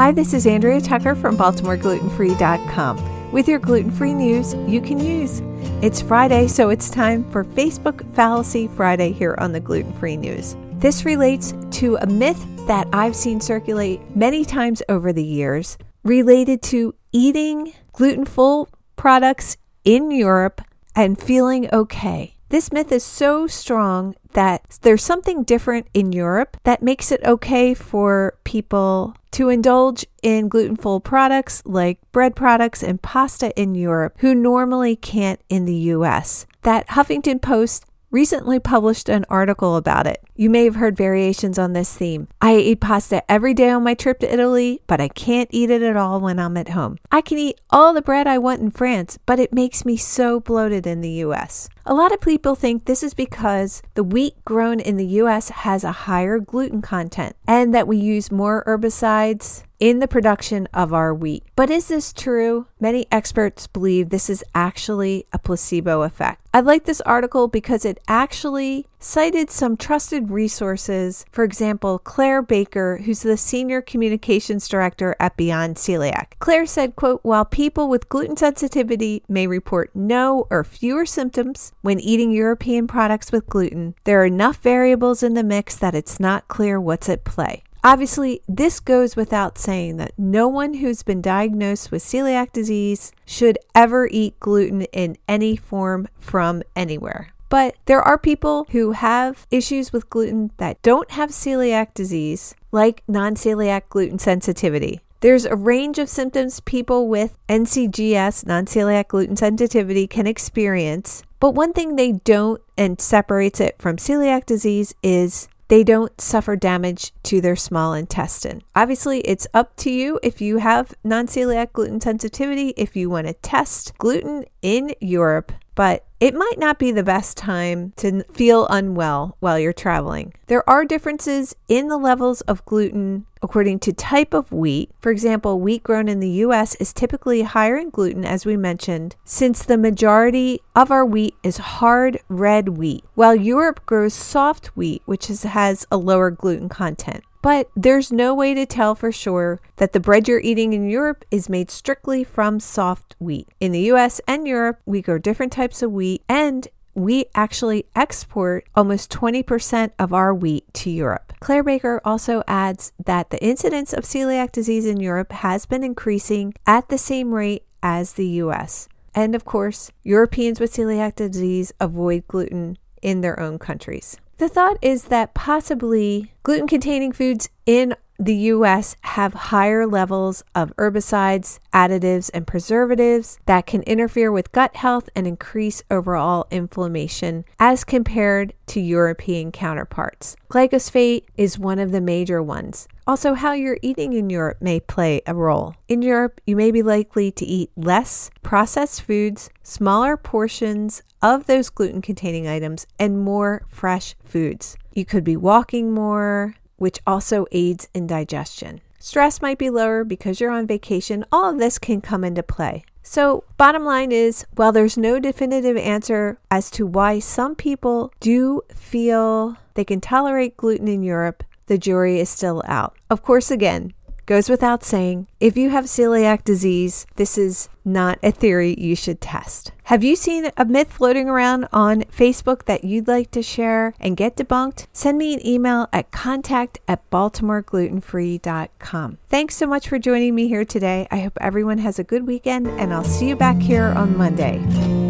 Hi, this is Andrea Tucker from BaltimoreGlutenFree.com with your gluten free news you can use. It's Friday, so it's time for Facebook Fallacy Friday here on the Gluten Free News. This relates to a myth that I've seen circulate many times over the years related to eating gluten full products in Europe and feeling okay. This myth is so strong that there's something different in Europe that makes it okay for people to indulge in gluten full products like bread products and pasta in Europe who normally can't in the US. That Huffington Post recently published an article about it. You may have heard variations on this theme. I eat pasta every day on my trip to Italy, but I can't eat it at all when I'm at home. I can eat all the bread I want in France, but it makes me so bloated in the US. A lot of people think this is because the wheat grown in the US has a higher gluten content and that we use more herbicides in the production of our wheat. But is this true? Many experts believe this is actually a placebo effect. I like this article because it actually cited some trusted resources. For example, Claire Baker, who's the senior communications director at Beyond Celiac. Claire said, quote, while people with gluten sensitivity may report no or fewer symptoms when eating European products with gluten, there are enough variables in the mix that it's not clear what's at play. Obviously, this goes without saying that no one who's been diagnosed with celiac disease should ever eat gluten in any form from anywhere. But there are people who have issues with gluten that don't have celiac disease, like non celiac gluten sensitivity. There's a range of symptoms people with NCGS, non celiac gluten sensitivity, can experience. But one thing they don't and separates it from celiac disease is they don't suffer damage to their small intestine. Obviously, it's up to you if you have non celiac gluten sensitivity, if you want to test gluten in Europe, but it might not be the best time to feel unwell while you're traveling. There are differences in the levels of gluten according to type of wheat. For example, wheat grown in the US is typically higher in gluten, as we mentioned, since the majority of our wheat is hard red wheat, while Europe grows soft wheat, which is, has a lower gluten content. But there's no way to tell for sure that the bread you're eating in Europe is made strictly from soft wheat. In the US and Europe, we grow different types of wheat and we actually export almost 20% of our wheat to Europe. Claire Baker also adds that the incidence of celiac disease in Europe has been increasing at the same rate as the US. And of course, Europeans with celiac disease avoid gluten in their own countries. The thought is that possibly gluten containing foods in the US have higher levels of herbicides, additives, and preservatives that can interfere with gut health and increase overall inflammation as compared to European counterparts. Glyphosate is one of the major ones. Also, how you're eating in Europe may play a role. In Europe, you may be likely to eat less processed foods, smaller portions of those gluten containing items, and more fresh foods. You could be walking more, which also aids in digestion. Stress might be lower because you're on vacation. All of this can come into play. So, bottom line is while there's no definitive answer as to why some people do feel they can tolerate gluten in Europe, the jury is still out. Of course, again, goes without saying, if you have celiac disease, this is not a theory you should test. Have you seen a myth floating around on Facebook that you'd like to share and get debunked? Send me an email at contact at baltimoreglutenfree.com. Thanks so much for joining me here today. I hope everyone has a good weekend, and I'll see you back here on Monday.